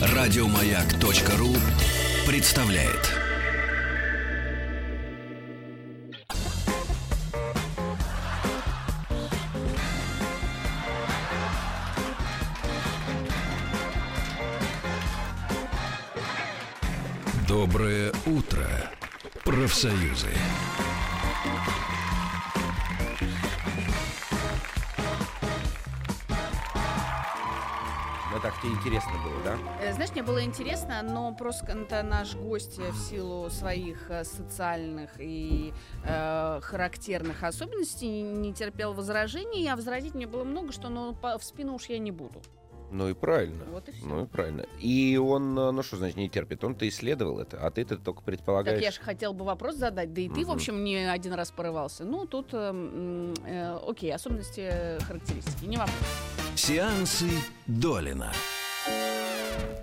Радиомаяк.ру представляет. Доброе утро, профсоюзы. Тебе интересно было, да? Э, Знаешь, мне было интересно, но просто наш гость в силу своих э, социальных и э, характерных особенностей не- терпел возражений, а возразить мне было много, что ну, по- в спину уж я не буду. Ну и правильно. Вот и все. Ну и правильно. И он, э, ну что значит не терпит? Он-то исследовал это, а ты-то только Так предполагаешь. я же хотел бы вопрос задать, да и ты, в Мгм. общем, не один раз порывался. Ну, тут, э, э, окей, особенности, характеристики, не вопрос. Сеансы Долина.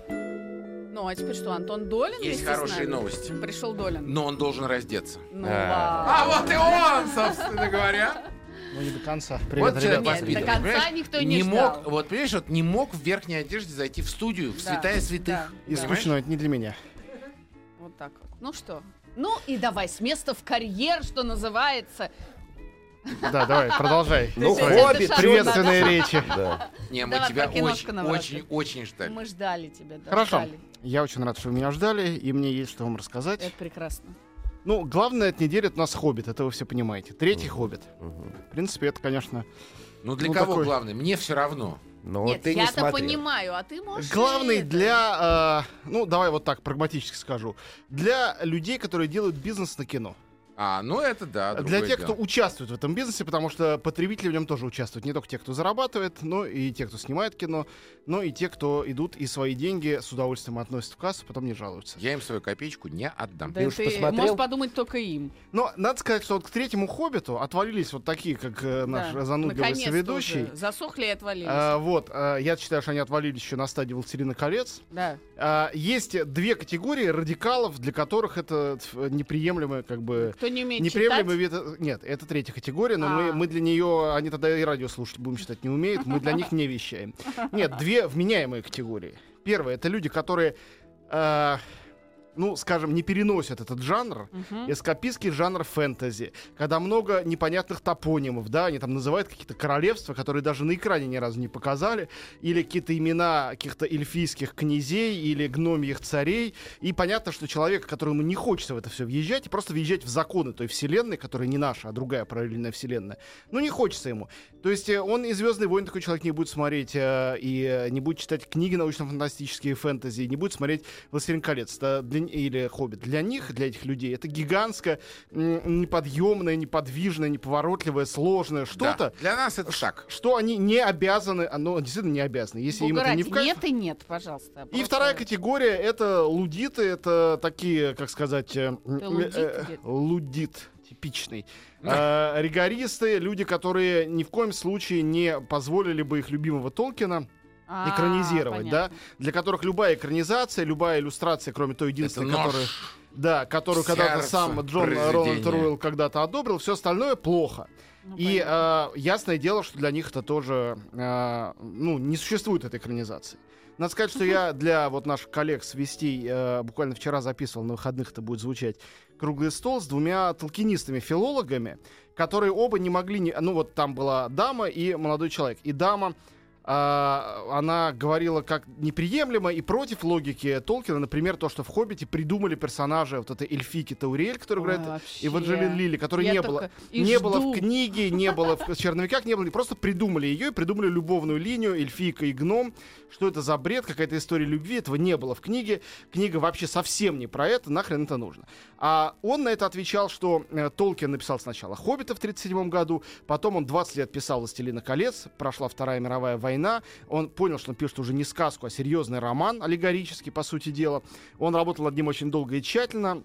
Ну, а теперь что, Антон Долин Есть хорошие новости. Пришел Долин. Но он должен раздеться. Ну, А. А вот и он, собственно говоря. Ну, не до конца. Вот Привет, человек ребят. Нет, до конца понимаешь? никто не ждал. мог, вот понимаешь, вот не мог в верхней одежде зайти в студию, в Да, святая святых. да, да. Исключено, это не для меня. Вот так вот. Ну что? Ну и давай с места в карьер, что называется. Да, давай, продолжай. Ну, хоббит, Приветственные речи. Да. Не, мы Давай, тебя очень, очень, очень ждали. Мы ждали тебя, да. Хорошо. ждали. Я очень рад, что вы меня ждали, и мне есть что вам рассказать. Это прекрасно. Ну, главное это у нас «Хоббит», это вы все понимаете. Третий «Хоббит». В принципе, это, конечно... Ну для Ну, кого такой- главное? Мне все равно. Но Нет, ты не я-то смотрел. понимаю, а ты можешь... Главный это. для... э, ну, давай вот так, прагматически скажу. Для людей, которые делают бизнес на кино. А, ну это да. Для тех, дело. кто участвует в этом бизнесе, потому что потребители в нем тоже участвуют. Не только те, кто зарабатывает, но и те, кто снимает кино, но и те, кто идут и свои деньги с удовольствием относят в кассу, потом не жалуются. Я им свою копеечку не отдам. Да Ты уж ты посмотрел? можешь подумать только им. Но надо сказать, что вот к третьему «Хоббиту» отвалились вот такие, как э, наш Да. занудливый Наконец-то соведущий. уже. Засохли и отвалились. А, вот, а, я считаю, что они отвалились еще на стадии «Властелина колец». Да. А, есть две категории радикалов, для которых это тьф, неприемлемое, как бы... Кто не умеет Неприемлемый вид... Нет, это третья категория, но мы, А. мы для нее... Они тогда и радио слушать, будем считать, не умеют. Мы для них не вещаем. Нет, две вменяемые категории. Первое, это люди, которые... а, ну, скажем, не переносят этот жанр, Мгм. эскапистский жанр фэнтези, когда много непонятных топонимов, да, они там называют какие-то королевства, которые даже на экране ни разу не показали, или какие-то имена каких-то эльфийских князей или гномьих царей, и понятно, что человек, которому не хочется в это все въезжать, и просто въезжать в законы той вселенной, которая не наша, а другая параллельная вселенная, ну, не хочется ему. То есть э, он и «Звездный войн» такой человек не будет смотреть, э, и э, не будет читать книги научно-фантастические, фэнтези, не будет смотреть «Властелин колец» Это для- или «Хоббит». Для них, для этих людей, это гигантское, неподъемное, неподвижное, неповоротливое, сложное Да. что-то, Для нас это так. что они не обязаны, оно действительно не обязаны. Если им Бога это не в кайф, Нет и нет, пожалуйста. и Просто- вторая категория это лудиты, это такие, как сказать, э, э, лудит типичный. Э, ригористы, люди, которые ни в коем случае не позволили бы их любимого Толкина А, экранизировать, понятно. да, для которых любая экранизация, любая иллюстрация, кроме той единственной, которая, да, которую когда-то сам Джон. Роланд Руэлл когда-то одобрил, все остальное плохо. Ну, И э, ясное дело, что для них это тоже, э, ну, не существует этой экранизации. Надо сказать, что я для вот наших коллег с Вестей э, буквально вчера записывал, на выходных это будет звучать, круглый стол с двумя толкинистами-филологами, которые оба не могли... Не, ну вот там была дама и молодой человек. И дама она говорила как неприемлемо и против логики Толкина. Например, то, что в «Хоббите» придумали персонажа вот этой эльфики Таурель, которая Ой, играет вообще. Эванжелин Лили, которой Я не было, не было в книге, не было в черновиках, не было, просто придумали ее и придумали любовную линию эльфийка и гном. Что это за бред, какая-то история любви, этого не было в книге. Книга вообще совсем не про это, нахрен это нужно. А он на это отвечал, что э, Толкин написал сначала «Хоббита» в 1937 году, потом он 20 лет писал «Властелина колец», прошла Вторая мировая война, он понял, что он пишет уже не сказку, а серьезный роман, аллегорический, по сути дела. Он работал над ним очень долго и тщательно,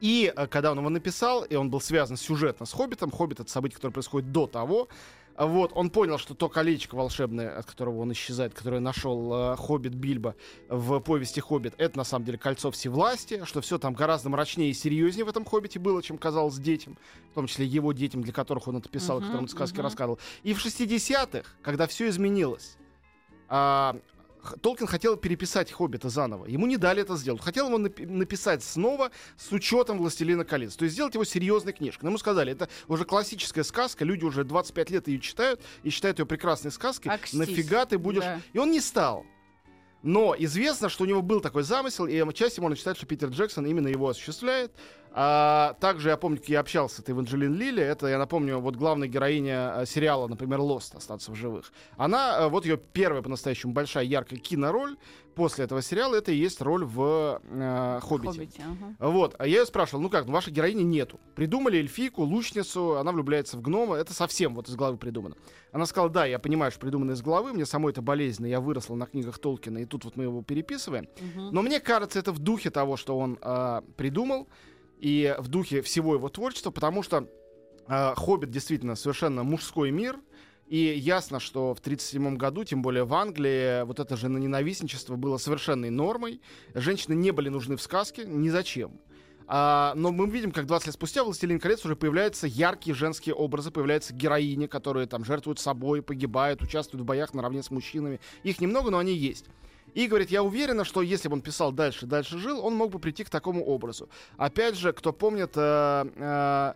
и э, когда он его написал, и он был связан сюжетно с «Хоббитом», «Хоббит» — это событие, которое происходит до того, Вот, он понял, что то колечко волшебное, от которого он исчезает, которое нашел э, Хоббит Бильбо в повести Хоббит, это на самом деле кольцо всевластия, что все там гораздо мрачнее и серьезнее в этом Хоббите было, чем казалось детям, в том числе его детям, для которых он это писал, Мгм, которым сказки мгм. рассказывал. И в 60-х, когда все изменилось, а, Толкин хотел переписать Хоббита заново. Ему не дали это сделать. Хотел его напи- написать снова с учетом Властелина колец. То есть сделать его серьезной книжкой. Но ему сказали, это уже классическая сказка, люди уже 25 лет ее читают и считают ее прекрасной сказкой. Окстись. Нафига ты будешь... Да. И он не стал. Но известно, что у него был такой замысел, и часть можно считать, что Питер Джексон именно его осуществляет. А, также я помню, как я общался с этой Эванджелин Лили. Это, я напомню, вот главная героиня э, сериала, например, «Лост. Остаться в живых». Она, э, вот ее первая по-настоящему большая, яркая кинороль после этого сериала, это и есть роль в э, «Хоббите». Хоббите, ага. Вот, а я ее спрашивал, ну как, ну вашей героини нету. Придумали эльфийку, лучницу, она влюбляется в гнома, это совсем вот из головы придумано. Она сказала, да, я понимаю, что придумано из головы, мне самой это болезненно, я выросла на книгах Толкина, и тут вот мы его переписываем. Мгм. Но мне кажется, это в духе того, что он а, придумал, и в духе всего его творчества, потому что а, «Хоббит» действительно совершенно мужской мир, и ясно, что в 1937 году, тем более в Англии, вот это же ненавистничество было совершенной нормой. Женщины не были нужны в сказке ни зачем. А, но мы видим, как 20 лет спустя в «Властелин колец» уже появляются яркие женские образы, появляются героини, которые там жертвуют собой, погибают, участвуют в боях наравне с мужчинами. Их немного, но они есть. И говорит, я уверена, что если бы он писал дальше, дальше жил, он мог бы прийти к такому образу. Опять же, кто помнит, э, э,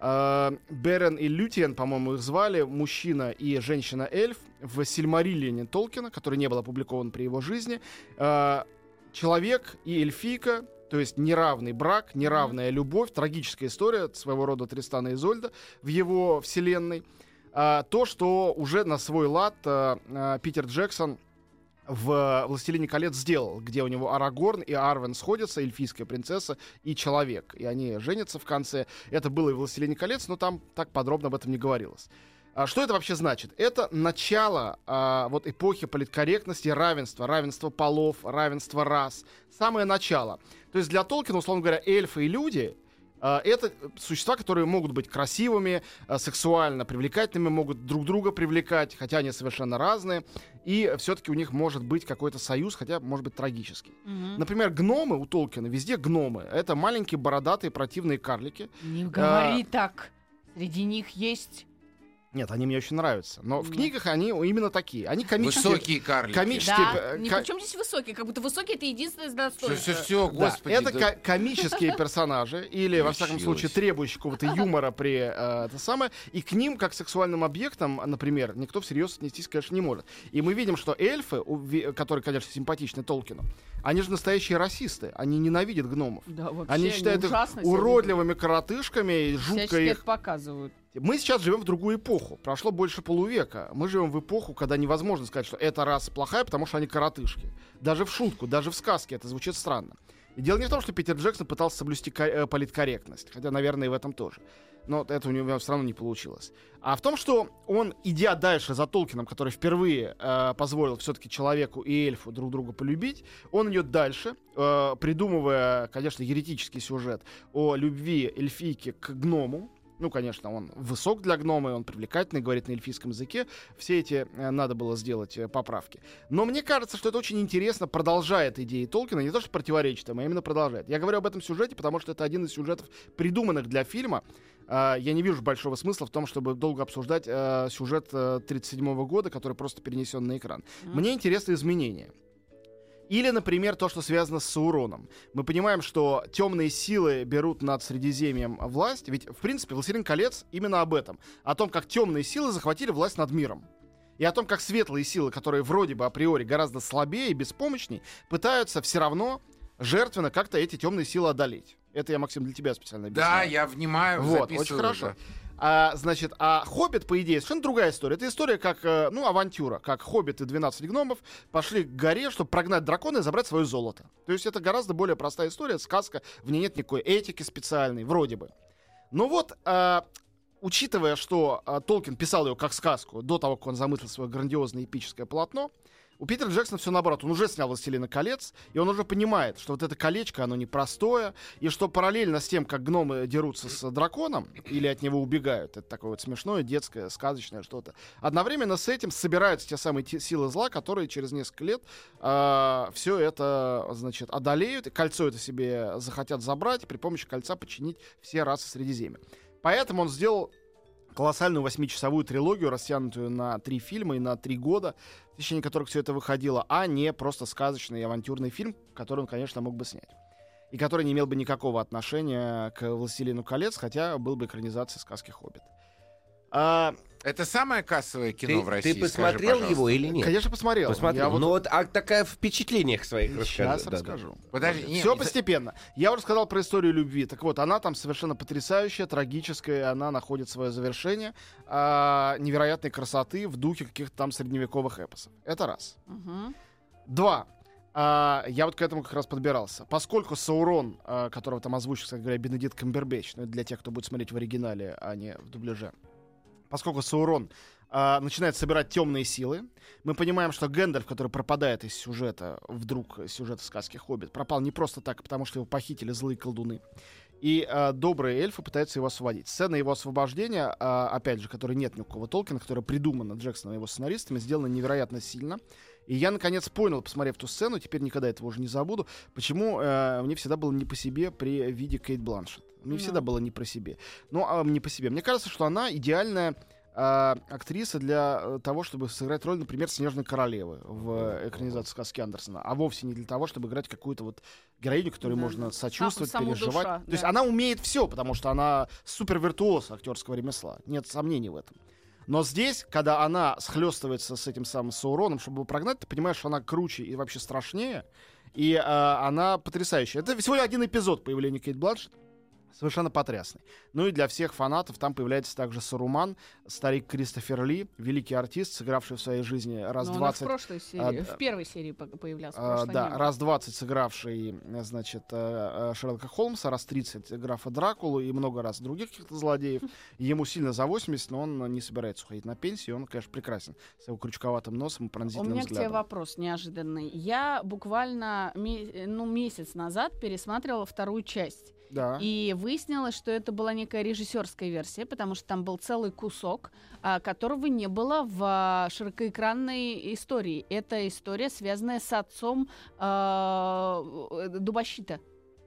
э, Берен и Лютиен, по-моему, их звали, мужчина и женщина-эльф в Сильмариллине Толкина, который не был опубликован при его жизни. Э, человек и эльфийка, то есть неравный брак, неравная любовь, трагическая история своего рода Тристана и Изольда в его вселенной. А, то, что уже на свой лад а, а, Питер Джексон в «Властелине колец» сделал, где у него Арагорн и Арвен сходятся, эльфийская принцесса и человек. И они женятся в конце. Это было и в «Властелине колец», но там так подробно об этом не говорилось. А что это вообще значит? Это начало а, вот эпохи политкорректности, равенства, равенства полов, равенства рас. Самое начало. То есть для Толкина, условно говоря, эльфы и люди это существа, которые могут быть красивыми, а, сексуально привлекательными, могут друг друга привлекать, хотя они совершенно разные. И все-таки у них может быть какой-то союз, хотя может быть трагический. Мгм. Например, гномы у Толкина, везде гномы. Это маленькие бородатые противные карлики. Не А, говори так. Среди них есть... Нет, они мне очень нравятся. Но в Да. книгах они именно такие. Они комические. Высокие карлики. комические, Да, э, ни ка- при чем здесь высокий? Как будто высокий это единственное Все, достоинство. все, все, Да, господи. это да. ко- комические персонажи, или, во всяком случае, требующие какого-то юмора при э, это самое. И к ним, как к сексуальным объектам, например, никто всерьез отнестись, конечно, не может. И мы видим, что эльфы, которые, конечно, симпатичны Толкину, они же настоящие расисты. Они ненавидят гномов. Да, вообще, Они считают их уродливыми коротышками, и жутко Всячески их показывают. Мы сейчас живем в другую эпоху. Прошло больше полувека. Мы живем в эпоху, когда невозможно сказать, что эта раса плохая, потому что они коротышки. Даже в шутку, даже в сказке это звучит странно. И дело не в том, что Питер Джексон пытался соблюсти э, политкорректность, хотя, наверное, и в этом тоже. Но это у него все равно не получилось. А в том, что он, идя дальше за Толкином, который впервые э, позволил все-таки человеку и эльфу друг друга полюбить, он идет дальше, э, придумывая, конечно, еретический сюжет о любви эльфийки к гному, ну, конечно, он высок для гнома, и он привлекательный, говорит на эльфийском языке. Все эти э, надо было сделать э, поправки. Но мне кажется, что это очень интересно продолжает идеи Толкина, не то, что противоречит им, а именно продолжает. Я говорю об этом сюжете, потому что это один из сюжетов, придуманных для фильма. А, я не вижу большого смысла в том, чтобы долго обсуждать э, сюжет 1937 года, который просто перенесен на экран. Мне интересны изменения. Или, например, то, что связано с Сауроном. Мы понимаем, что темные силы берут над Средиземьем власть. Ведь, в принципе, «Властелин колец» именно об этом. О том, как темные силы захватили власть над миром. И о том, как светлые силы, которые вроде бы априори гораздо слабее и беспомощней, пытаются все равно жертвенно как-то эти темные силы одолеть. Это я, Максим, для тебя специально объясняю. Да, я внимаю, Вот, очень хорошо. да. А, значит, а Хоббит, по идее, совершенно другая история. Это история как, э, ну, авантюра. Как Хоббит и 12 гномов пошли к горе, чтобы прогнать дракона и забрать свое золото. То есть это гораздо более простая история, сказка. В ней нет никакой этики специальной, вроде бы. Ну вот, а, учитывая, что а, Толкин писал ее как сказку до того, как он замыслил свое грандиозное эпическое полотно, у Питера Джексона все наоборот. Он уже снял «Властелина колец», и он уже понимает, что вот это колечко, оно непростое, и что параллельно с тем, как гномы дерутся с драконом или от него убегают, это такое вот смешное, детское, сказочное что-то, одновременно с этим собираются те самые силы зла, которые через несколько лет все это, значит, одолеют, и кольцо это себе захотят забрать, и при помощи кольца подчинить все расы Средиземья. Поэтому он сделал колоссальную восьмичасовую трилогию, растянутую на три фильма и на три года, в течение которых все это выходило, а не просто сказочный и авантюрный фильм, который он, конечно, мог бы снять. И который не имел бы никакого отношения к «Властелину колец», хотя был бы экранизацией сказки «Хоббит». А, Это самое кассовое кино Ты, в России. ты скажи, посмотрел пожалуйста. его или нет? Конечно, посмотрел. Посмотрел. Я вот Ну вот а такая в впечатлениях своих сейчас расскажи. Да, да. расскажу. Подожди, не, Все не- постепенно. Я уже сказал про историю любви. Так вот, она там совершенно потрясающая, трагическая. Она находит свое завершение а, невероятной красоты в духе каких-то там средневековых эпосов. Это раз. Мгм. Два. А, я вот к этому как раз подбирался. Поскольку Саурон, а, которого там озвучил, кстати говоря, Бенедикт Камбербэтч, ну, это для тех, кто будет смотреть в оригинале, а не в дубляже. Поскольку Саурон а, начинает собирать темные силы, мы понимаем, что Гэндальф, который пропадает из сюжета, вдруг сюжета сказки «Хоббит», пропал не просто так, потому что его похитили злые колдуны. И а, добрые эльфы пытаются его освободить. Сцена его освобождения, а, опять же, которой нет ни у кого Толкина, которая придумана Джексоном и его сценаристами, сделана невероятно сильно. И я наконец понял, посмотрев ту сцену, теперь никогда этого уже не забуду, почему э, мне всегда было не по себе при виде Кейт Бланшет. Мне Ну. всегда было не про себе. Ну, а не по себе. Мне кажется, что она идеальная э, актриса для э, того, чтобы сыграть роль, например, Снежной королевы в экранизации сказки Андерсона, а вовсе не для того, чтобы играть какую-то вот героиню, которой Да. можно сочувствовать, Саму переживать. душа, То есть да. она умеет все, потому что она супер виртуоз актерского ремесла. Нет сомнений в этом. Но здесь, когда она схлестывается с этим самым Сауроном, чтобы его прогнать, ты понимаешь, что она круче и вообще страшнее. И э, она потрясающая. Это всего один эпизод появления Кейт Бланшет. Совершенно потрясный. Ну и для всех фанатов там появляется также Саруман, старик Кристофер Ли, великий артист, сыгравший в своей жизни раз Но и 20 в прошлой серии, а, в первой серии по- появлялся. а, да, не раз 20 сыгравший, значит, э, э, Шерлока Холмса, раз 30 графа Дракулу и много раз других каких-то злодеев. Ему сильно за 80, но он не собирается уходить на пенсию. Он, конечно, прекрасен с его крючковатым носом и У пронзительным меня к тебе взглядом. вопрос неожиданный. Я буквально ну, месяц назад пересматривала вторую часть. Да. И выяснилось, что это была некая режиссерская версия, потому что там был целый кусок, а, которого не было в а, широкоэкранной истории. Это история, связанная с отцом а, э, Дубощита.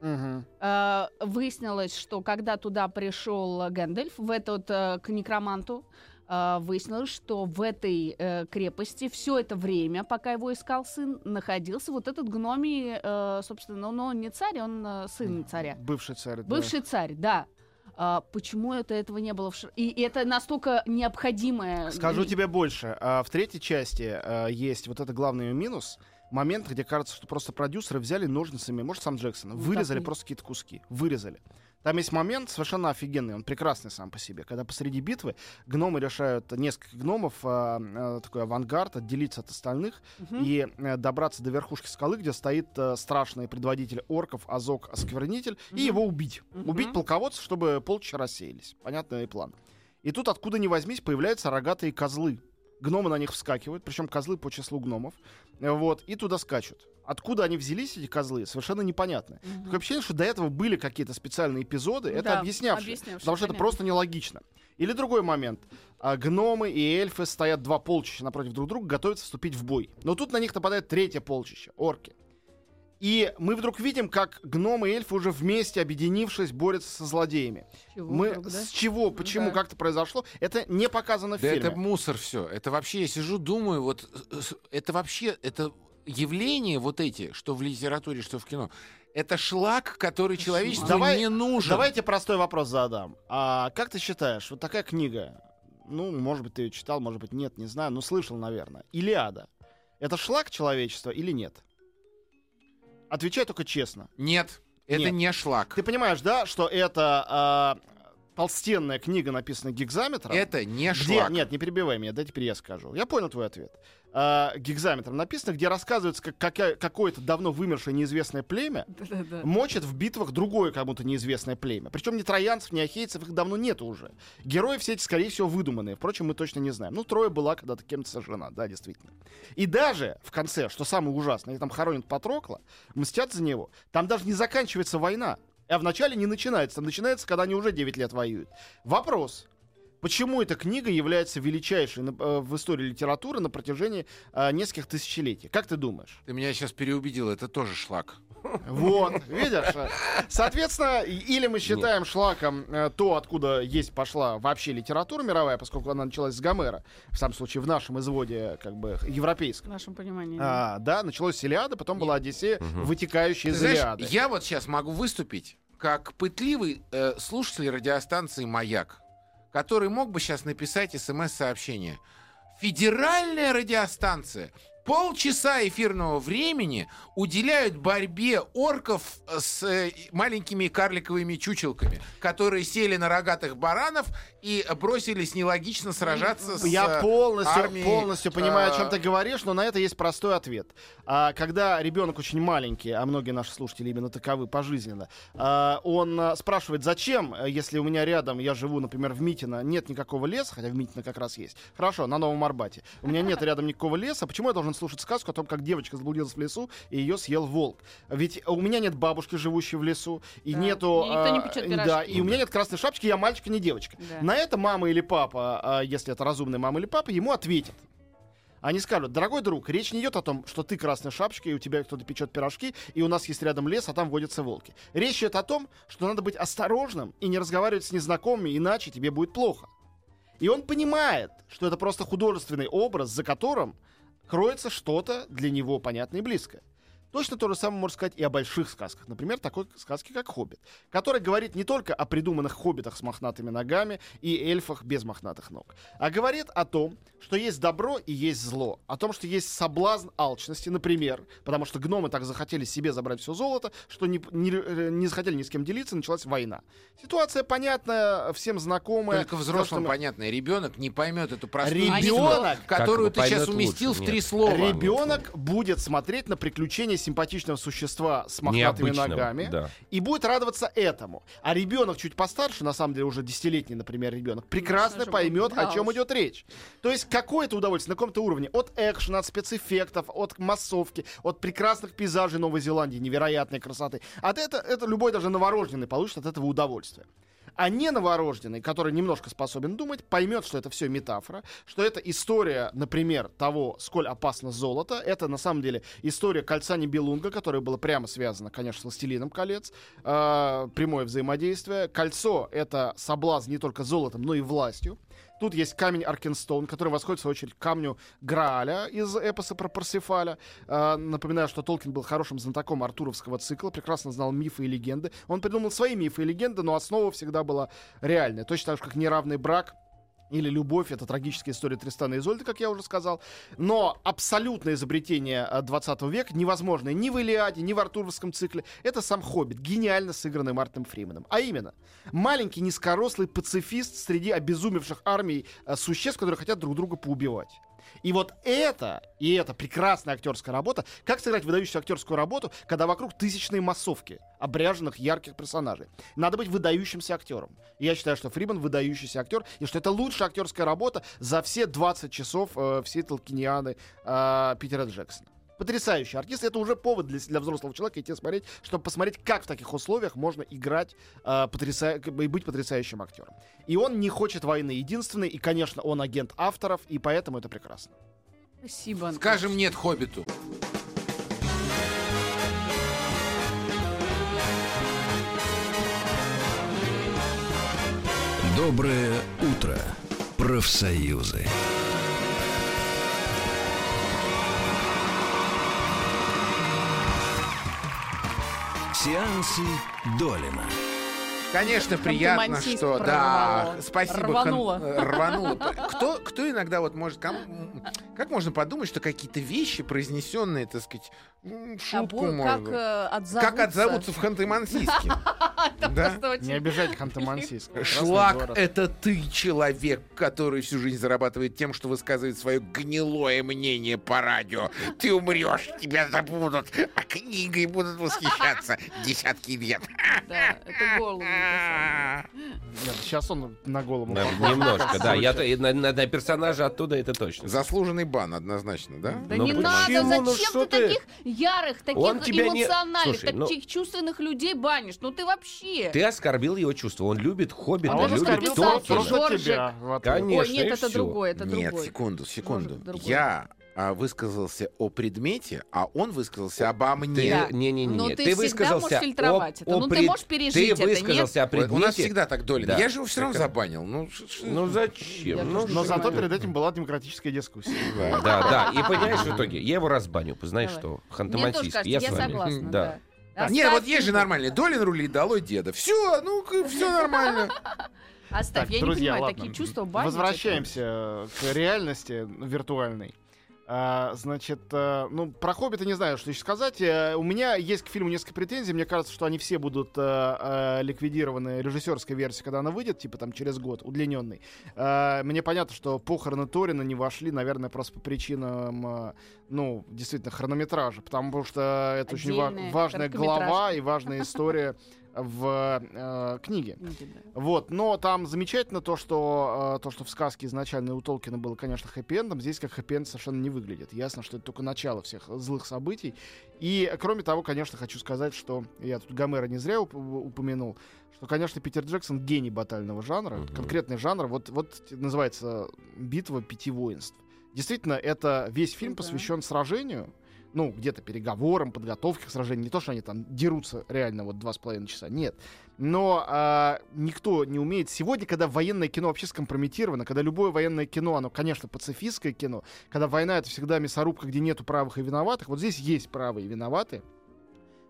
Мгм. А, выяснилось, что когда туда пришел Гэндальф, в этот э, к некроманту, выяснилось, что в этой э, крепости все это время, пока его искал сын, находился вот этот гномий, э, собственно, ну, он не царь, он э, сын царя. Бывший царь. да. Бывший царь, да. А, почему это этого не было в Шр- И это настолько необходимое. Скажу тебе больше. А, В третьей части а, есть вот это главный минус. Момент, где кажется, что просто продюсеры взяли ножницами, может, сам Джексон, Ну, вырезали такой. просто какие-то куски. Вырезали. Там есть момент совершенно офигенный, он прекрасный сам по себе. Когда посреди битвы гномы решают, несколько гномов, а, а, такой авангард, отделиться от остальных Мгм. и э, добраться до верхушки скалы, где стоит э, страшный предводитель орков Азок Осквернитель, и Мгм. его убить. Мгм. Убить полководца, чтобы полчища рассеялись. Понятный план. И тут откуда ни возьмись появляются рогатые козлы. Гномы на них вскакивают, причем козлы по числу гномов. Вот, и туда скачут. Откуда они взялись, эти козлы, совершенно непонятно. Мгм. Такое ощущение, что до этого были какие-то специальные эпизоды, это Да, объяснявшие. объяснявшие, Потому что это просто нелогично. Или другой момент. А, гномы и эльфы стоят два полчища напротив друг друга, готовятся вступить в бой. Но тут на них нападает третье полчище, орки. И мы вдруг видим, как гномы и эльфы уже вместе, объединившись, борются со злодеями. С чего мы вдруг, да? с чего, почему, Да. как это произошло, это не показано в Да фильме. это мусор все. Это вообще, я сижу, думаю, вот э, это вообще, это явления вот эти, что в литературе, что в кино, это шлак, который человечеству Давай- не нужен. Давайте простой вопрос задам. А как ты считаешь, вот такая книга, ну, может быть, ты ее читал, может быть, нет, не знаю, но слышал, наверное. Илиада. Это шлак человечества или нет? Отвечай только честно. Нет, это Нет. не шлак. Ты понимаешь, да, что это а, толстенная книга, написанная гигзаметром. Это не где... шлак. Нет, не перебивай меня, да теперь я скажу. Я понял твой ответ. А, гигзаметром написано, где рассказывается, как какое-то давно вымершее неизвестное племя Да-да-да. мочат в битвах другое кому-то неизвестное племя. Причем ни троянцев, ни ахейцев, их давно нет уже. Герои все эти, скорее всего, выдуманные. Впрочем, мы точно не знаем. Ну, Троя была когда-то кем-то сожжена, да, действительно. И даже в конце, что самое ужасное, они там хоронят Патрокла, мстят за него, там даже не заканчивается война. А вначале не начинается. Там начинается, когда они уже 9 лет воюют. Вопрос. Почему эта книга является величайшей э, в истории литературы на протяжении э, нескольких тысячелетий? Как ты думаешь? Ты меня сейчас переубедил, это тоже шлак. Вот, видишь? Соответственно, или мы считаем шлаком э, то, откуда есть пошла вообще литература мировая, поскольку она началась с Гомера, в самом случае в нашем изводе как бы В европейском. нашем понимании. А, да, началось с Илиады, потом была Одиссея, вытекающая Ты из знаешь, Илиады. я вот сейчас могу выступить как пытливый э, слушатель радиостанции «Маяк», который мог бы сейчас написать смс-сообщение. Федеральная радиостанция полчаса эфирного времени уделяют борьбе орков с э, маленькими карликовыми чучелками, которые сели на рогатых баранов и бросились нелогично сражаться с Я э, полностью, армией, полностью понимаю, о чем э, ты говоришь, но на это есть простой ответ. А, когда ребенок очень маленький, а многие наши слушатели именно таковы пожизненно, а, он а, спрашивает, зачем, э, если у меня рядом, я живу, например, в Митино, нет никакого леса, хотя в Митино как раз есть. Хорошо, на Новом Арбате. У меня нет рядом никакого леса, почему я должен слушать сказку о том, как девочка заблудилась в лесу и ее съел волк? Ведь у меня нет бабушки, живущей в лесу, и Да. нету... И никто не а, печет Да, пирожки. и у меня нет красной шапочки, я мальчик, а не девочка. Да. На это мама или папа, а, если это разумная мама или папа, ему ответят. Они скажут, дорогой друг, речь не идет о том, что ты красная шапочка, и у тебя кто-то печет пирожки, и у нас есть рядом лес, а там водятся волки. Речь идет о том, что надо быть осторожным и не разговаривать с незнакомыми, иначе тебе будет плохо. И он понимает, что это просто художественный образ, за которым кроется что-то для него понятное и близкое. Точно то же самое можно сказать и о больших сказках. Например, такой сказке, как «Хоббит», который говорит не только о придуманных хоббитах с мохнатыми ногами и эльфах без мохнатых ног, а говорит о том, что есть добро и есть зло, о том, что есть соблазн алчности, например, потому что гномы так захотели себе забрать все золото, что не, не, э, не захотели ни с кем делиться, началась война. Ситуация понятная, всем знакомая. Только взрослым мы- понятно. Ребенок не поймет эту простую Ребенок, истину, которую ты сейчас уместил лучше, в три нет. слова. Ребенок будет смотреть на приключения симпатичного существа с мохнатыми ногами да. и будет радоваться этому. А ребенок чуть постарше, на самом деле уже десятилетний, например, ребенок, прекрасно Конечно же, поймет, да о чем уж. идет речь. То есть какое-то удовольствие на каком-то уровне. От экшена, от спецэффектов, от массовки, от прекрасных пейзажей Новой Зеландии, невероятной красоты. От это, это любой даже новорожденный получит от этого удовольствие. А не новорожденный, который немножко способен думать, поймет, что это все метафора, что это история, например, того, сколь опасно золото. Это на самом деле история кольца Нибелунга, которое было прямо связано, конечно, с «Властелином колец». Э, прямое взаимодействие. Кольцо — это соблазн не только золотом, но и властью. Тут есть камень Аркенстоун, который восходит, в свою очередь, к камню Грааля из эпоса про Парсифаля. Э, напоминаю, что Толкин был хорошим знатоком артуровского цикла, прекрасно знал мифы и легенды. Он придумал свои мифы и легенды, но основа всегда была реальная. Точно так же, как неравный брак или любовь, это трагическая история Тристана и Изольды, как я уже сказал. Но абсолютное изобретение э, 20 века, невозможное ни в Илиаде, ни в Артуровском цикле, это сам Хоббит, гениально сыгранный Мартином Фрименом. А именно, маленький низкорослый пацифист среди обезумевших армий э, существ, которые хотят друг друга поубивать. И вот это, и это прекрасная актерская работа. Как сыграть выдающуюся актерскую работу, когда вокруг тысячные массовки обряженных ярких персонажей? Надо быть выдающимся актером. Я считаю, что Фриман выдающийся актер, и что это лучшая актерская работа за все 20 часов э, всей Толкинианы э, Питера Джексона. Потрясающий артист. Это уже повод для, для взрослого человека идти смотреть, чтобы посмотреть, как в таких условиях можно играть э, потряса- и быть потрясающим актером. И он не хочет войны единственный, и, конечно, он агент авторов, и поэтому это прекрасно. Спасибо, Антон. Скажем нет хоббиту. Доброе утро, профсоюзы. Сеансы Долина. Конечно, приятно, что да, спасибо. Рвануло. Хан- рвануло. Кто, кто иногда вот может кому- Как можно подумать, что какие-то вещи, произнесенные, так сказать, в шутку Обо- как можно... э, отзовутся. Как отзовутся в Ханты-Мансийске? Да? Не обижайте Ханты-Мансийск. Шлак это ты, человек, который всю жизнь зарабатывает тем, что высказывает свое гнилое мнение по радио. Ты умрешь, тебя забудут, а книгой будут восхищаться десятки лет. Да, это голову сейчас он на голову. Немножко, да. Я на персонажа оттуда это точно. Заслуженный бан, однозначно, да? Да Ну не почему? надо, Ну зачем что ты ты? таких ярых, Он таких тебя не- эмоциональных, Слушай, ну- таких чувственных людей банишь? Ну ты вообще... Ты оскорбил его чувства. Он любит Хоббита, А он любит просто тебя. ответ. Конечно. Ой, нет, это всё. другой, это Нет, другой. секунду, секунду. Может. Я а, высказался о предмете, а он высказался обо Ты, мне. Да. не-не-не, Но ты, ты всегда высказался можешь фильтровать о- это. о Ну, ты пред- можешь пережить Ты это, нет? высказался о Вот У нас предмете. всегда так, Долин. Да. Я же его все равно забанил. Ну, Ну зачем? Я Ну, Но зато понимаю. перед этим была демократическая дискуссия. Да, да. И понимаешь, в итоге я его разбаню. Знаешь что? Кажется, Я я с вами. согласна, Да. да. Не, вот есть же его. нормальный. Долин рулит, долой деда. Все, ну, все нормально. Оставь, Так, я друзья, не понимаю, ладно. такие чувства. Возвращаемся к реальности виртуальной. А, значит, э, ну, про Хоббита не знаю, что еще сказать. Э, У меня есть к фильму несколько претензий. Мне кажется, что они все будут э, ликвидированы режиссерской версией, когда она выйдет, типа там через год, удлиненный. Мне понятно, что похороны Торина не вошли, наверное, просто по причинам, ну, действительно, хронометража, потому что это очень ва- Отдельная важная короткометражка. глава и важная история в э, книге. Вот, но там замечательно то, что э, то, что в сказке изначально у Толкина было, конечно, хэппи-эндом, здесь как хэппи-энд совершенно не выглядит. Ясно, что это только начало всех злых событий. И, кроме того, конечно, хочу сказать, что я тут Гомера не зря уп- упомянул, что, конечно, Питер Джексон гений батального жанра, Мгм. конкретный жанр. Вот, вот называется «Битва пяти воинств». Действительно, это весь фильм Ну посвящен сражению, ну, где-то переговорам, подготовке к сражению. Не то, что они там дерутся реально вот два с половиной часа. Нет. Но а, никто не умеет. Сегодня, когда военное кино вообще скомпрометировано, когда любое военное кино, оно, конечно, пацифистское кино, когда война это всегда мясорубка, где нету правых и виноватых, вот здесь есть правые и виноватые.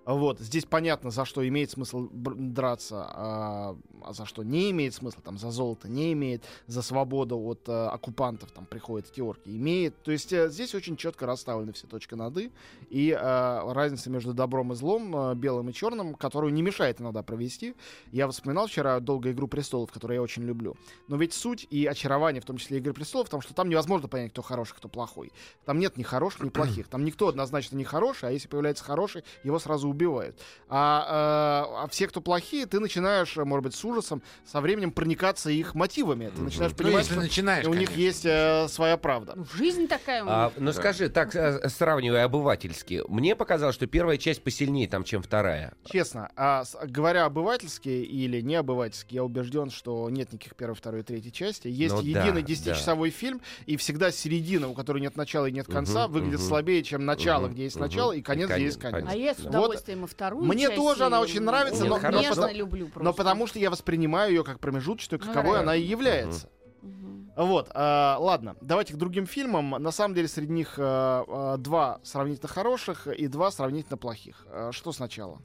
Вот, здесь понятно, за что имеет смысл драться, а, а за что не имеет смысла, там, за золото не имеет, за свободу от а, оккупантов, там, приходят теорки, имеет. То есть э, здесь очень четко расставлены все точки над «и», и а, разница между добром и злом, а, белым и черным, которую не мешает иногда провести. Я вспоминал вчера долго «Игру престолов», которую я очень люблю. Но ведь суть и очарование, в том числе «Игры престолов», в том, что там невозможно понять, кто хороший, кто плохой. Там нет ни хороших, ни плохих. Там никто однозначно не хороший, а если появляется хороший, его сразу убивают. А, э, а все, кто плохие, ты начинаешь, э, может быть, с ужасом со временем проникаться их мотивами. Ты начинаешь Ну, понимать, если что начинаешь, у них есть э, своя правда. Ну, жизнь такая у них. А, ну Да. скажи, так э, сравнивая обывательски, мне показалось, что первая часть посильнее там, чем вторая. Честно, а, с- говоря обывательски или не обывательски, я убежден, что нет никаких первой, второй и третьей части. Есть Ну да, единый да. 10-часовой фильм, и всегда середина, у которой нет начала и нет конца, Мгм, выглядит мгм. слабее, чем начало, Мгм, где есть мгм. начало, и конец, где конец, есть конец. А я с Да. Удовольствием и вторую Мне часть, тоже она очень нравится, ну, но- но нежно потом- люблю просто. Но потому что я воспринимаю ее как промежуточную, Ну, каковой да. она и является. Мгм. Вот, а, ладно, давайте к другим фильмам. На самом деле среди них а, а, два сравнительно хороших и два сравнительно плохих. А, что сначала?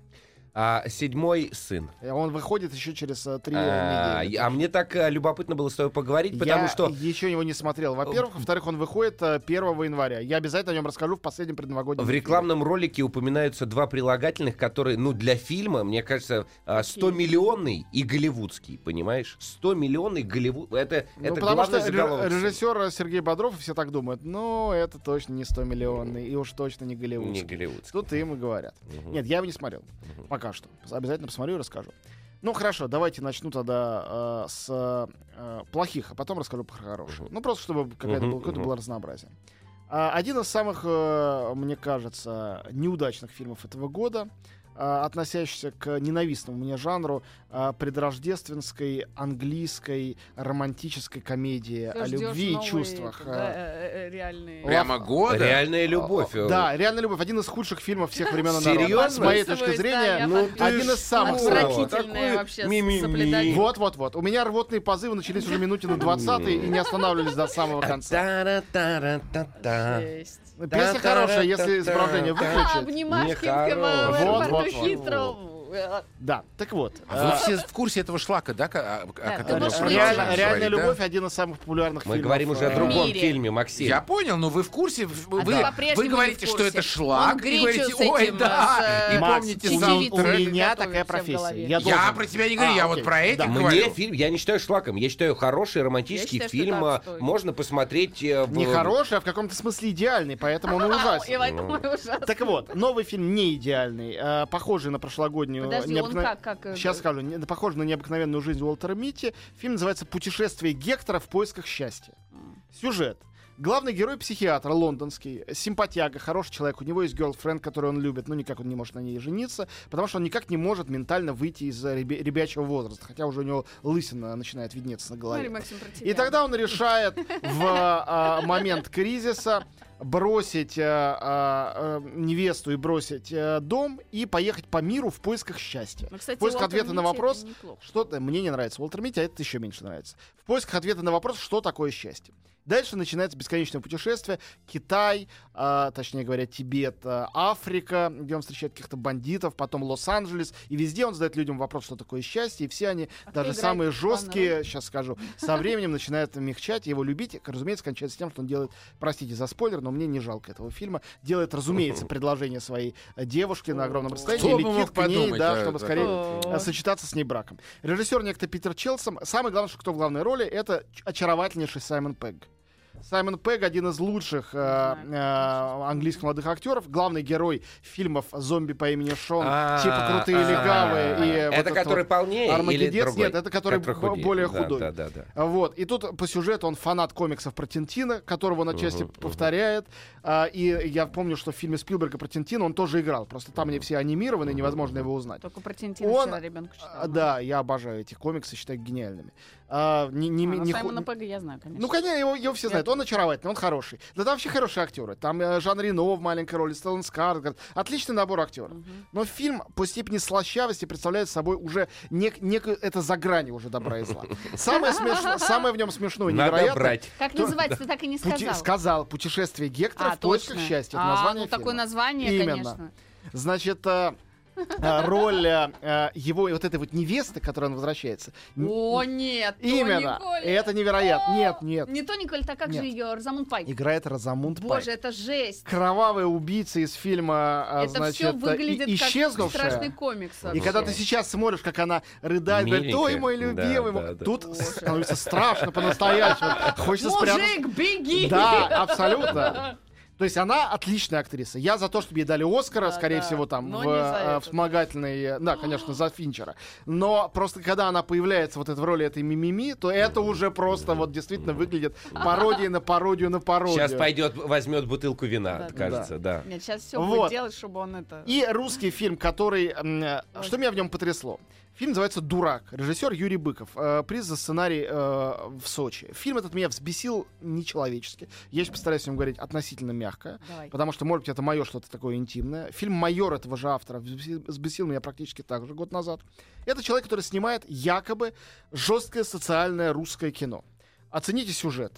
А седьмой сын. Э, Он выходит еще через а, три А, недели. а мне так э, любопытно было с тобой поговорить, потому я что еще его не смотрел. Во-первых, во-вторых, он выходит э, 1 января. Я обязательно о нем расскажу в последнем предновогоднем. в рекламном ролике упоминаются два прилагательных, которые, ну, для фильма, мне кажется, 100-миллионный и голливудский, понимаешь? 100-миллионный Голливуд... Это, Ну, это потому что заголовок. режиссер Сергей Бодров, все так думают, ну, это точно не 100 миллионный, и уж точно не Не голливудский. голливудский. Тут им и говорят. Мгм. Нет, я его не смотрел. Мгм. Пока что. Обязательно посмотрю и расскажу. Ну хорошо, давайте начну тогда э, с э, плохих, а потом расскажу про хороших. Мгм. Ну просто чтобы какая-то Мгм, было, какое-то было разнообразие. А, один из самых, э, мне кажется, неудачных фильмов этого года, относящийся к ненавистному мне жанру э, предрождественской английской романтической комедии Ты о любви и чувствах. да, э. э, э, реальные. Прямо года? Реальная любовь. Да, реально любовь. Один из худших фильмов всех времен и Серьезно? С моей точки да, зрения, Ну один из самых. Отвратительное вообще соблюдание. Вот, вот, вот. У меня рвотные позывы начались уже минуте на 20 и не останавливались до самого конца. Э, Да, так вот. А Вы все в курсе этого шлака, да, о, о Да, котором ты можешь вы выйти. реаль- говорите, Реальная да? любовь один из самых популярных Мы фильмов. говорим уже о э, другом мире. фильме, Максим. Я понял, но вы в курсе, вы, А вы, говорите, что это шлак, Он и гречу говорите, ой, да, с, и э, Макс, помните чечевицей. у саундтрек. меня такая профессия. Я про тебя не говорю, А, я вот окей, про этих да. Мне говорю. фильм, я не считаю шлаком, я считаю хороший романтический Я считаю, фильм. это а. Можно посмотреть. э, в- Не хороший, а в каком-то смысле идеальный, поэтому он и И ужасен. и. Так вот, новый фильм не идеальный, похожий на прошлогоднюю... Подожди, он как, как... э, Сейчас скажу, не- похожий на необыкновенную жизнь Уолтера Митти. Фильм называется «Путешествие Гектора в поисках счастья». Сюжет. Главный герой психиатр лондонский, симпатяга, хороший человек. У него есть герлфренд, который он любит, но никак он не может на ней жениться, потому что он никак не может ментально выйти из э, ребя- ребячего возраста, хотя уже у него лысина начинает виднеться на голове. Максим. И тогда он решает в а, момент кризиса бросить а, а, а, невесту и бросить а, дом и поехать по миру в поисках счастья. Ну, кстати, Поиск Уолтер ответа на Митти вопрос, это неплохо. что мне не нравится Уолтер Митти, а это еще меньше нравится. В поисках ответа на вопрос, что такое счастье. Дальше начинается бесконечное путешествие. Китай, а, точнее говоря, Тибет, а, Африка, где он встречает каких-то бандитов, потом Лос-Анджелес. И везде он задает людям вопрос, что такое счастье. И все они, А даже самые жесткие, сейчас скажу, со временем начинают мягчать, его любить. Разумеется, кончается тем, что он делает, простите за спойлер, но мне не жалко этого фильма, делает, разумеется, предложение своей э, девушке на огромном расстоянии, Кто летит к ней, подумать, да, да, чтобы скорее э, сочетаться с ней браком. Режиссер некто Питер Челсом. Самое главное, что кто в главной роли, это очаровательнейший Саймон Пегг. Саймон Пегг один из лучших э, э, английских молодых актеров, главный герой фильмов «Зомби по имени Шон», А, типа «Крутые а, легавые» и Это который полнее или «Армагеддец». Нет, это который более худой. Вот. И тут по сюжету он фанат комиксов про Тинтина, которого он отчасти повторяет. А, и я помню, что в фильме Спилберга про Тинтина он тоже играл. Просто там они все анимированы, невозможно его узнать. Только про Тинтина Он- вчера ребенку читала. да, я обожаю эти комиксы, считаю гениальными. А, не, не, А, не ху- Саймона Пегга я знаю, конечно. ну, конечно, его, его все Я- знают. Он очаровательный, он хороший. Да там вообще хорошие актеры. Там э, Жан Рено в маленькой роли, Стеллан Скарсгард. Отличный набор актеров. Но фильм по степени слащавости представляет собой уже нек- некую... Это за гранью уже добра и зла. Самое, смешно, самое в нем смешное, Надо невероятно... брать. Как называется, ты так и не Пути- сказал. сказал «Путешествие Гектора А, в поисках точно. счастья». Это А, ну, такое название, Именно. конечно. Значит, э, роль э, э, его и вот этой вот невесты, к которой он возвращается. О, нет, Именно. Это невероятно. Нет, нет. Не Тони Коллетт, а как же ее? Розамунд Пайк. Играет Розамунд Боже, Пайк. это жесть. Кровавая убийца из фильма, а, это значит, все э, выглядит и- как исчезнувшая. страшный комикс. И когда ты сейчас смотришь, как она рыдает, говорит, ой, мой любимый, да, мой». да. тут Боже. становится страшно по-настоящему. Хочется спрятаться. Мужик, беги! Да, абсолютно. То есть она отличная актриса. Я за то, чтобы ей дали Оскара, Да, скорее да. всего, там, Но в э, вспомогательной... э, Да, конечно, за Финчера. Но просто когда она появляется вот это в роли этой мимими, то это уже просто вот действительно выглядит пародией на пародию на пародию. Сейчас пойдет, возьмет бутылку Да, вина, да. кажется, да. Нет, сейчас все Вот. будет делать, чтобы он это... И русский фильм, который... э, Что меня в нем потрясло? Фильм называется «Дурак». Режиссер Юрий Быков. Э, Приз за сценарий э, в Сочи. Фильм этот меня взбесил нечеловечески. Я сейчас постараюсь о нем говорить относительно мягко. Давай. Потому что, может быть, это мое что-то такое интимное. Фильм «Майор» этого же автора взбесил, взбесил меня практически так же год назад. Это человек, который снимает якобы жесткое социальное русское кино. Оцените сюжет.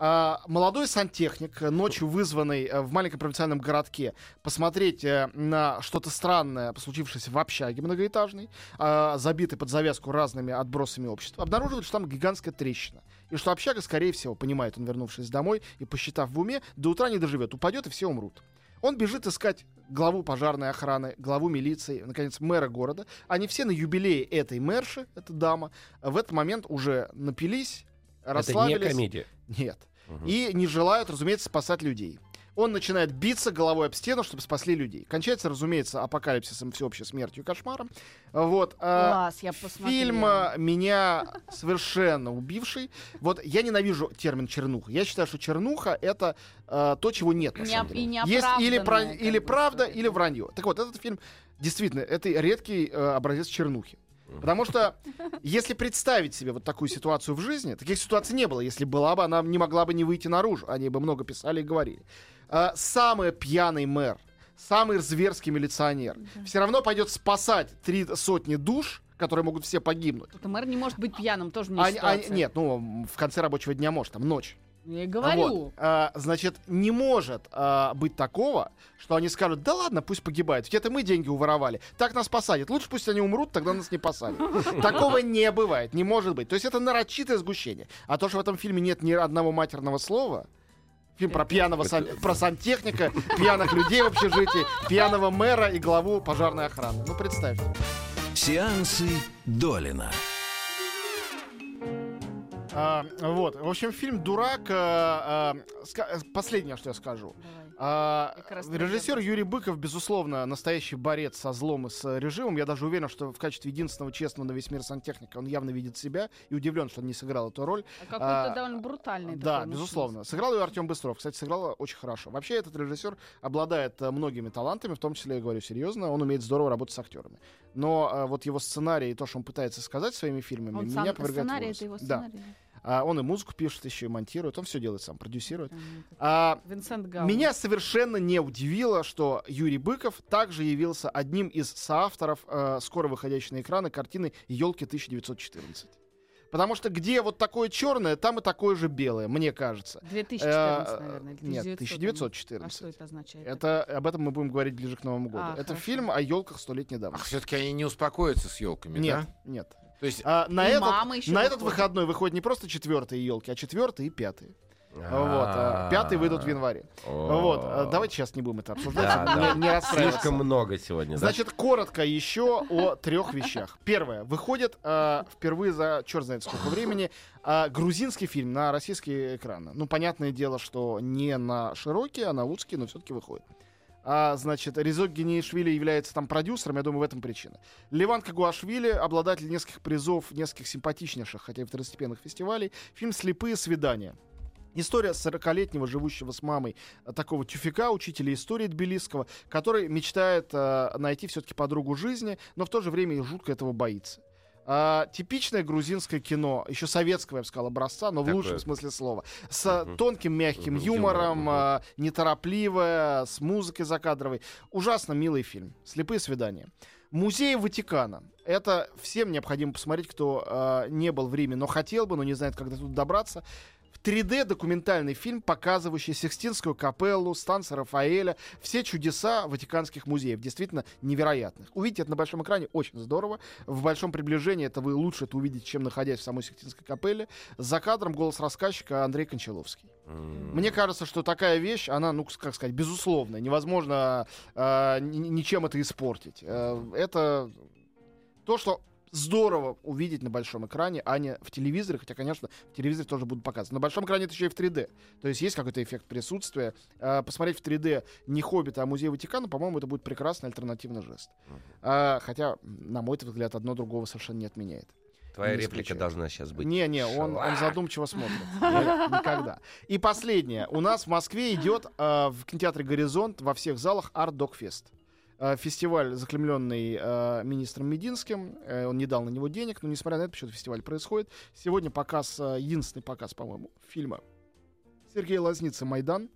А, молодой сантехник, э, ночью вызванный э, в маленьком провинциальном городке посмотреть э, на что-то странное, случившееся в общаге многоэтажной, а, забитый под завязку разными отбросами общества, обнаруживает, что там гигантская трещина. И что общага, скорее всего, понимает он, вернувшись домой и посчитав в уме, до утра не доживет, упадет и все умрут. Он бежит искать главу пожарной охраны, главу милиции, наконец, мэра города. Они все на юбилее этой мэрши, эта дама, в этот момент уже напились, Это не расслабились. комедия. Нет. Мгм. И не желают, разумеется, спасать людей. Он начинает биться головой об стену, чтобы спасли людей. Кончается, разумеется, апокалипсисом, всеобщей смертью и кошмаром. Вот. а, Класс, я посмотрела. Фильм а, меня совершенно убивший. Вот я ненавижу термин чернуха. Я считаю, что чернуха это а, то, чего нет. на Не- самом и деле. Есть или, про- или правда, или вранье. Так вот, этот фильм действительно это редкий э, образец чернухи. Потому что если представить себе вот такую ситуацию в жизни, таких ситуаций не было. Если была бы, она не могла бы не выйти наружу. Они бы много писали и говорили. А, самый пьяный мэр, самый зверский милиционер все равно пойдет спасать три сотни душ, которые могут все погибнуть. Тут мэр не может быть пьяным, тоже не ситуация. они- нет, ну, в конце рабочего дня может, там ночь. Я и говорю. Вот. А, значит, не может а, быть такого, что они скажут, да ладно, пусть погибает, ведь это мы деньги уворовали. Так нас посадят. Лучше пусть они умрут, тогда нас не посадят. Такого не бывает, не может быть. То есть это нарочитое сгущение. А то, что в этом фильме нет ни одного матерного слова, фильм про пьяного сан- про сантехника, пьяных людей в общежитии, пьяного мэра и главу пожарной охраны. Ну, представьте. Сеансы Долина. А, вот, в общем, фильм «Дурак». а, а, последнее, что я скажу. А, режиссер Юрий Быков, безусловно, настоящий борец со злом и с режимом. Я даже уверен, что в качестве единственного честного на весь мир сантехника он явно видит себя и удивлен, что он не сыграл эту роль. А какой-то а, довольно брутальный Да, такой безусловно. Сыграл ее Артем Быстров. Кстати, сыграл очень хорошо. Вообще, этот режиссер обладает многими талантами, в том числе, я говорю серьезно, он умеет здорово работать с актерами. Но э, вот его сценарий и то, что он пытается сказать своими фильмами, Он меня сам повергает сценарий, это его Да. А, он и музыку пишет, еще и монтирует, он все делает сам, продюсирует. А, Винсент Гаул. меня совершенно не удивило, что Юрий Быков также явился одним из соавторов э, скоро выходящей на экраны картины «Елки 1914». Потому что где вот такое черное, там и такое же белое, мне кажется. 2014, Э, наверное. или Нет, 1900. 1914. А что это означает? Это об этом мы будем говорить ближе к Новому году. А, Это хорошо. фильм о елках столетней давности. Ах, все-таки они не успокоятся с елками, Нет, да? нет. То есть А, на И этот, мама еще на этот выходной выходят не просто четвертые елки, а четвертые и пятые. Вот, а, пятые выйдут в январе. Вот, а, давайте сейчас не будем это обсуждать, Да, чтобы да. не. Слишком много сегодня, да? Значит, коротко еще о трех вещах. Первое. Выходит а, впервые за черт знает сколько времени а, грузинский фильм на российские экраны. Ну, понятное дело, что не на широкие, а на узкие, но все-таки выходит. А, значит, Резок Генеишвили является там продюсером, я думаю, в этом причина. Леван Кагуашвили, обладатель нескольких призов, нескольких симпатичнейших, хотя и второстепенных фестивалей. Фильм «Слепые свидания». История 40-летнего, живущего с мамой, э, такого тюфика, учителя истории Тбилисского, который мечтает э, найти все-таки подругу жизни, но в то же время и жутко этого боится. А, типичное грузинское кино, еще советского, я бы сказал, образца, но в Такое. лучшем смысле слова. С Мгм. тонким, мягким Мгм, юмором, юмором, а, неторопливое, с музыкой закадровой. Ужасно милый фильм. Слепые свидания. Музей Ватикана. Это всем необходимо посмотреть, кто а, не был в Риме, но хотел бы, но не знает, как до туда добраться. В 3D документальный фильм, показывающий Сикстинскую капеллу, станцию Рафаэля, все чудеса ватиканских музеев, действительно невероятных. Увидеть это на большом экране очень здорово. В большом приближении это вы лучше это увидите, чем находясь в самой Сикстинской капелле. За кадром голос рассказчика Андрей Кончаловский. Мне кажется, что такая вещь, она, ну, как сказать, безусловная. Невозможно э, ни- ничем это испортить. Э, это то, что здорово увидеть на большом экране, а не в телевизоре, хотя, конечно, в телевизоре тоже будут показывать. На большом экране это еще и в 3D. То есть есть какой-то эффект присутствия. Э, посмотреть в 3D не «Хоббита», а «Музей Ватикана», по-моему, это будет прекрасный альтернативный жест. А, хотя, на мой взгляд, одно другого совершенно не отменяет. Твоя не реплика исключаю. должна сейчас быть. Не-не, он, он задумчиво смотрит. Никогда. И последнее. У нас в Москве идет э, в кинотеатре «Горизонт» во всех залах «Арт Док Фест». Э, Фестиваль, заклемленный э, министром Мединским. Э, Он не дал на него денег, но несмотря на это, почему-то фестиваль происходит. Сегодня показ, э, единственный показ, по-моему, фильма Сергея Лазницы «Майдан».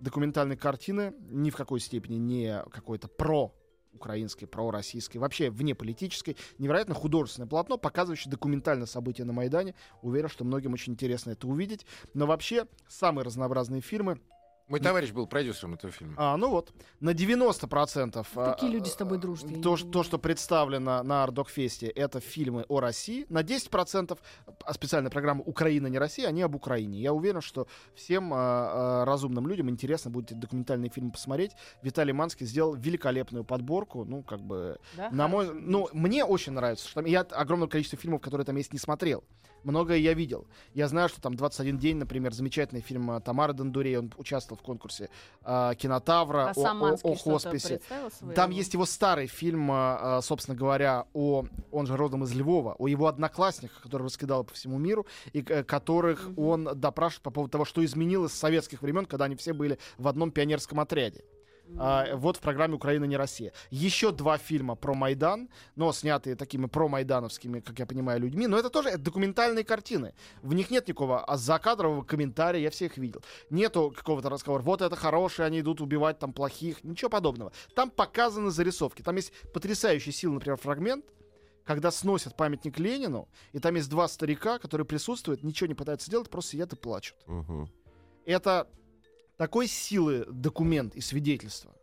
Документальной картины, ни в какой степени не какой-то про украинской, пророссийской, вообще вне политической, невероятно художественное полотно, показывающее документально события на Майдане. Уверен, что многим очень интересно это увидеть. Но вообще самые разнообразные фильмы. Мой товарищ был продюсером этого фильма. А, ну вот, на 90% а, Такие люди с тобой а, дружат, То, что- то, что представлено на Ардокфесте, это фильмы о России. На 10% а специальная программа «Украина, не Россия», они об Украине. Я уверен, что всем а, а, разумным людям интересно будет эти документальные фильмы посмотреть. Виталий Манский сделал великолепную подборку. Ну, как бы, Да? на мой, ну, мне очень нравится, что там, я огромное количество фильмов, которые там есть, не смотрел. Многое я видел. Я знаю, что там 21 день, например, замечательный фильм Тамары Дондурей, он участвовал в конкурсе а, Кинотавра А о, о- о хосписе. Там есть его старый фильм, а, собственно говоря, о, он же родом из Львова, о его одноклассниках, которые раскидал по всему миру, и к- которых Мгм. он допрашивает по поводу того, что изменилось с советских времен, когда они все были в одном пионерском отряде. А, вот в программе «Украина не Россия». Еще два фильма про Майдан, но снятые такими промайдановскими, как я понимаю, людьми. Но это тоже это документальные картины. В них нет никакого а закадрового комментария, я всех видел. Нету какого-то разговора. Вот это хорошие, они идут убивать там плохих. Ничего подобного. Там показаны зарисовки. Там есть потрясающий сил, например, фрагмент, когда сносят памятник Ленину, и там есть два старика, которые присутствуют, ничего не пытаются делать, просто сидят и плачут. Мгм. это такой силы документ и свидетельство.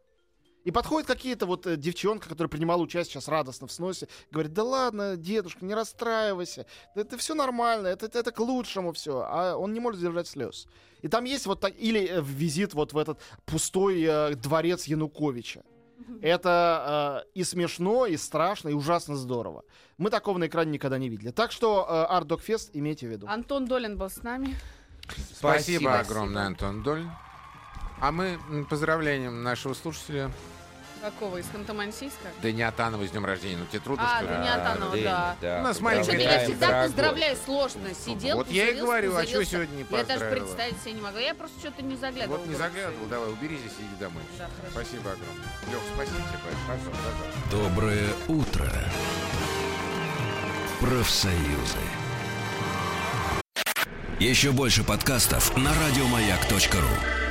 И подходит какие-то вот э, девчонка, которая принимала участие сейчас радостно в сносе, говорит, да ладно, дедушка, не расстраивайся, да это все нормально, это, это к лучшему все, а он не может сдержать слез. И там есть вот так, или э, визит вот в этот пустой э, дворец Януковича. Это э, и смешно, и страшно, и ужасно здорово. Мы такого на экране никогда не видели. Так что э, Art Dog Fest имейте в виду. Антон Долин был с нами. Спасибо, Спасибо. огромное, Антон Доль. А мы поздравляем нашего слушателя Какого? Из Ханты-Мансийска? Дани с днем рождения. Ну, тебе трудно А, сказать. Дани Атанова, День, да. У нас маленькая Что-то я всегда дорогой. поздравляю сложно. Сидел, Вот я и говорю, а пузырился. сегодня не Я даже поздравила? представить себе не могу. Я просто что-то не заглядывала. Вот не заглядывал, давай, убери здесь и иди домой. Да, хорошо. Спасибо огромное. Лех, спасибо тебе. Да, Доброе утро. Профсоюзы. Еще больше подкастов на радиомаяк.ру.